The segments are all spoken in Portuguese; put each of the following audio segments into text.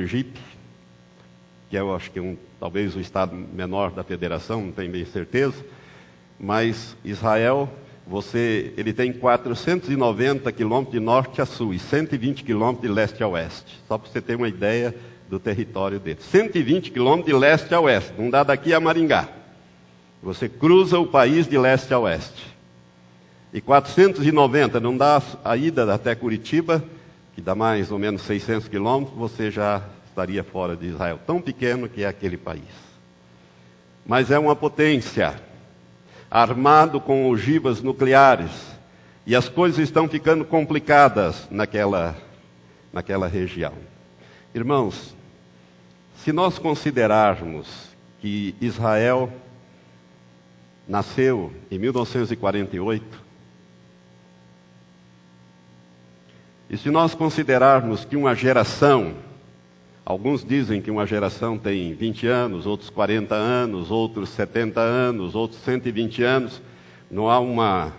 Sergipe, que eu acho que é um, talvez o estado menor da federação, não tenho bem certeza, mas Israel, você, ele tem 490 quilômetros de norte a sul e 120 quilômetros de leste a oeste, só para você ter uma ideia do território dele. 120 quilômetros de leste a oeste, não dá daqui a Maringá. Você cruza o país de leste a oeste. E 490, não dá a ida até Curitiba, que dá mais ou menos 600 quilômetros, você já estaria fora de Israel. Tão pequeno que é aquele país. Mas é uma potência, armado com ogivas nucleares. E as coisas estão ficando complicadas naquela, naquela região. Irmãos, se nós considerarmos que Israel nasceu em 1948, e se nós considerarmos que uma geração, alguns dizem que uma geração tem 20 anos, outros 40 anos, outros 70 anos, outros 120 anos, não há uma,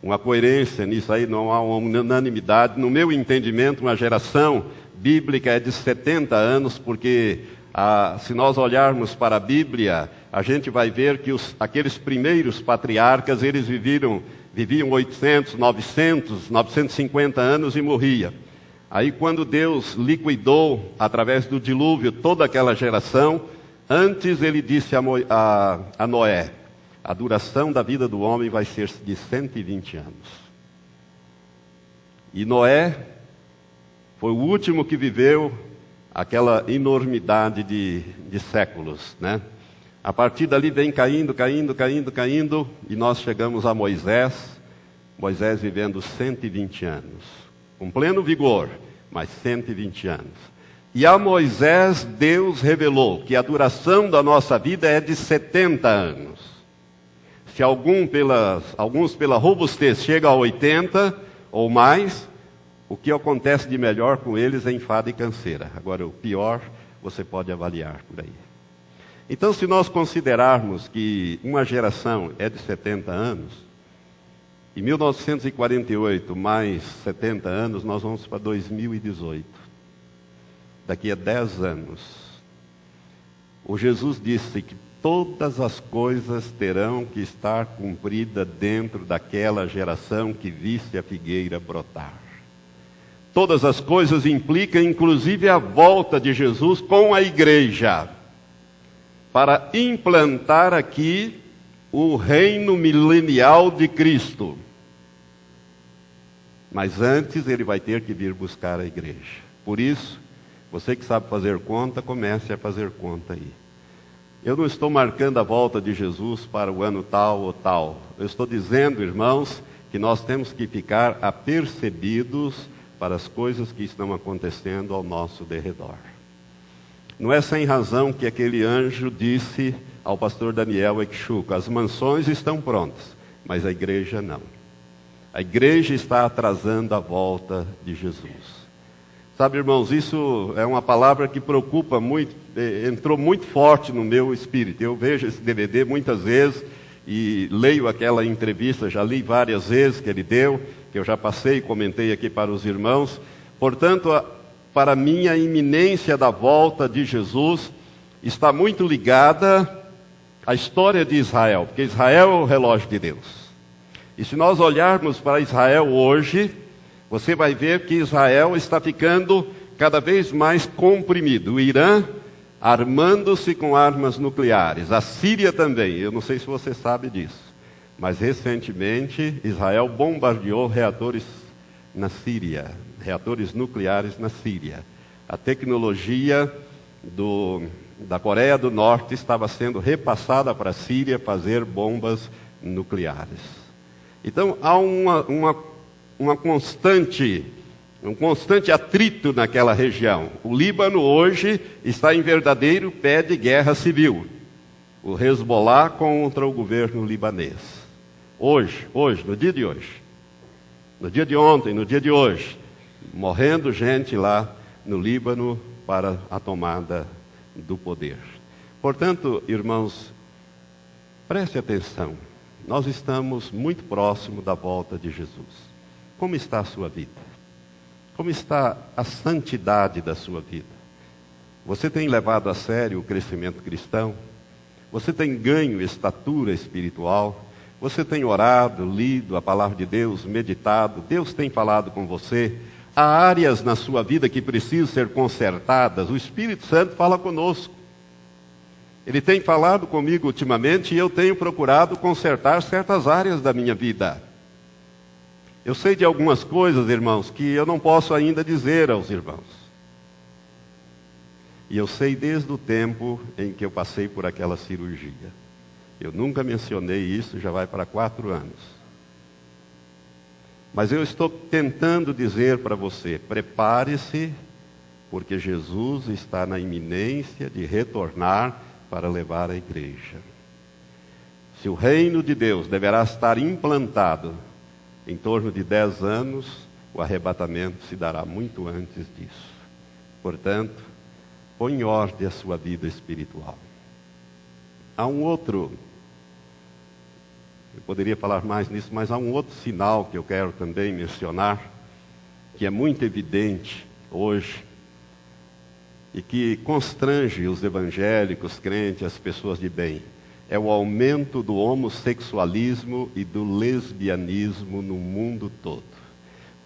uma coerência nisso aí, não há uma unanimidade. No meu entendimento, uma geração bíblica é de 70 anos, porque ah, se nós olharmos para a Bíblia, a gente vai ver que os, aqueles primeiros patriarcas, eles viviam, viviam 800, 900, 950 anos e morria. Aí quando Deus liquidou, através do dilúvio, toda aquela geração, antes ele disse a, a, a Noé, a duração da vida do homem vai ser de 120 anos. E Noé foi o último que viveu aquela enormidade de, de séculos, né? A partir dali vem caindo, caindo, caindo, caindo, e nós chegamos a Moisés, Moisés vivendo 120 anos, com pleno vigor, mas 120 anos. E a Moisés Deus revelou que a duração da nossa vida é de 70 anos. Se algum pelas, alguns pela robustez chega a 80 ou mais, o que acontece de melhor com eles é enfado e canseira. Agora, o pior você pode avaliar por aí. Então, se nós considerarmos que uma geração é de 70 anos, em 1948 mais 70 anos, nós vamos para 2018. Daqui a 10 anos. O Jesus disse que todas as coisas terão que estar cumpridas dentro daquela geração que visse a figueira brotar. Todas as coisas implicam, inclusive, a volta de Jesus com a igreja, para implantar aqui o reino milenial de Cristo. Mas antes ele vai ter que vir buscar a igreja. Por isso, você que sabe fazer conta, comece a fazer conta aí. Eu não estou marcando a volta de Jesus para o ano tal ou tal. Eu estou dizendo, irmãos, que nós temos que ficar apercebidos para as coisas que estão acontecendo ao nosso derredor. Não é sem razão que aquele anjo disse ao pastor Daniel Ekshuk: as mansões estão prontas, mas a igreja não. A igreja está atrasando a volta de Jesus. Sabe, irmãos, isso é uma palavra que preocupa muito, eh, entrou muito forte no meu espírito. Eu vejo esse DVD muitas vezes e leio aquela entrevista, já li várias vezes que ele deu, que eu já passei e comentei aqui para os irmãos. Portanto, para mim, a iminência da volta de Jesus está muito ligada à história de Israel, porque Israel é o relógio de Deus. E se nós olharmos para Israel hoje, você vai ver que Israel está ficando cada vez mais comprimido. O Irã armando-se com armas nucleares, a Síria também, eu não sei se você sabe disso. Mas recentemente Israel bombardeou reatores na Síria, reatores nucleares na Síria. A tecnologia do, da Coreia do Norte estava sendo repassada para a Síria fazer bombas nucleares. Então há uma, uma, uma constante, um constante atrito naquela região. O Líbano hoje está em verdadeiro pé de guerra civil. O Hezbollah contra o governo libanês. Hoje, hoje, no dia de hoje. No dia de ontem, no dia de hoje. Morrendo gente lá no Líbano para a tomada do poder. Portanto, irmãos, preste atenção. Nós estamos muito próximo da volta de Jesus. Como está a sua vida? Como está a santidade da sua vida? Você tem levado a sério o crescimento cristão? Você tem ganho estatura espiritual? Você tem orado, lido a palavra de Deus, meditado? Deus tem falado com você? Há áreas na sua vida que precisam ser consertadas? O Espírito Santo fala conosco. Ele tem falado comigo ultimamente e eu tenho procurado consertar certas áreas da minha vida. Eu sei de algumas coisas, irmãos, que eu não posso ainda dizer aos irmãos. E eu sei desde o tempo em que eu passei por aquela cirurgia. Eu nunca mencionei isso, já vai para quatro anos. Mas eu estou tentando dizer para você: prepare-se, porque Jesus está na iminência de retornar para levar a igreja. Se o reino de Deus deverá estar implantado em torno de dez anos, o arrebatamento se dará muito antes disso. Portanto, põe em ordem a sua vida espiritual. Há um outro, eu poderia falar mais nisso, mas há um outro sinal que eu quero também mencionar, que é muito evidente hoje e que constrange os evangélicos, crentes, as pessoas de bem. É o aumento do homossexualismo e do lesbianismo no mundo todo.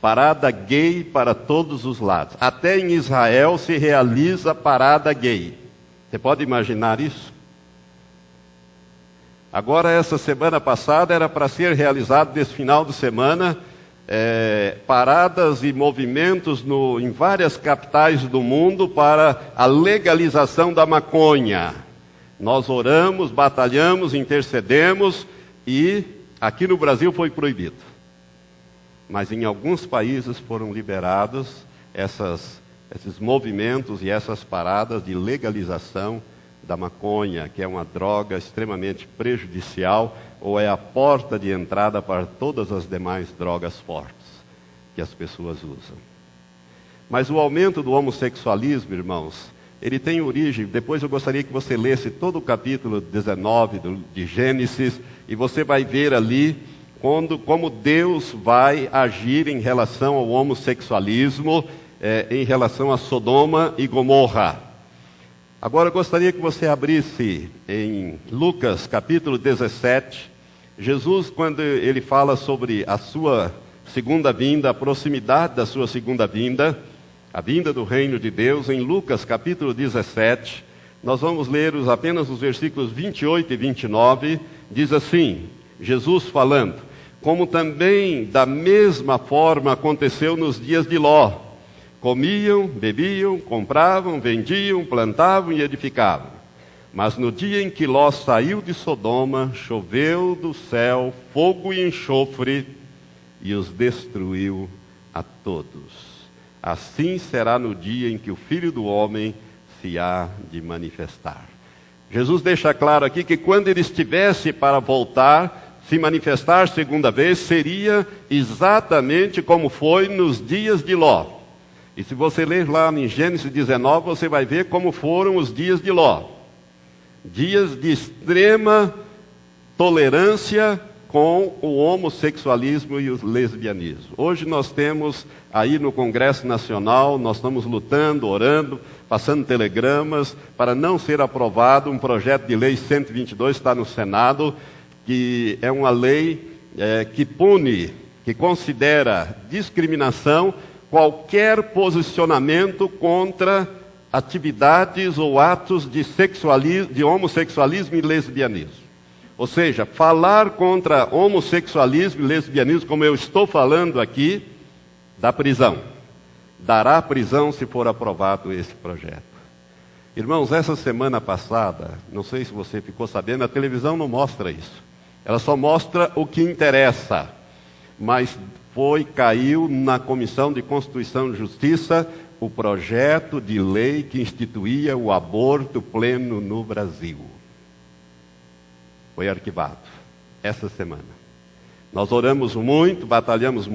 Parada gay para todos os lados. Até em Israel se realiza parada gay. Você pode imaginar isso? Agora, essa semana passada era para ser realizado nesse final de semana é, paradas e movimentos no, em várias capitais do mundo para a legalização da maconha. Nós oramos, batalhamos, intercedemos e aqui no Brasil foi proibido mas em alguns países foram liberados essas, esses movimentos e essas paradas de legalização da maconha, que é uma droga extremamente prejudicial ou é a porta de entrada para todas as demais drogas fortes que as pessoas usam. Mas o aumento do homossexualismo, irmãos, ele tem origem. Depois eu gostaria que você lesse todo o capítulo 19 do, de Gênesis e você vai ver ali quando, como Deus vai agir em relação ao homossexualismo, é, em relação a Sodoma e Gomorra. Agora eu gostaria que você abrisse em Lucas capítulo 17. Jesus, quando ele fala sobre a sua segunda vinda, a proximidade da sua segunda vinda, a vinda do reino de Deus, em Lucas capítulo 17, nós vamos ler apenas os versículos 28 e 29, diz assim: Jesus falando como também da mesma forma aconteceu nos dias de Ló. Comiam, bebiam, compravam, vendiam, plantavam e edificavam. Mas no dia em que Ló saiu de Sodoma, choveu do céu fogo e enxofre e os destruiu a todos. Assim será no dia em que o Filho do Homem se há de manifestar. Jesus deixa claro aqui que quando ele estivesse para voltar, se manifestar segunda vez seria exatamente como foi nos dias de Ló. E se você ler lá em Gênesis 19, você vai ver como foram os dias de Ló. Dias de extrema tolerância com o homossexualismo e o lesbianismo. Hoje nós temos aí no Congresso Nacional, nós estamos lutando, orando, passando telegramas para não ser aprovado um projeto de lei 122 está no Senado que é uma lei é, que pune, que considera discriminação qualquer posicionamento contra atividades ou atos de, de homossexualismo e lesbianismo. Ou seja, falar contra homossexualismo e lesbianismo, como eu estou falando aqui, dá prisão. Dará prisão se for aprovado esse projeto. Irmãos, essa semana passada, não sei se você ficou sabendo, a televisão não mostra isso. Ela só mostra o que interessa. Mas foi, caiu na Comissão de Constituição e Justiça o projeto de lei que instituía o aborto pleno no Brasil. Foi arquivado essa semana. Nós oramos muito, batalhamos muito.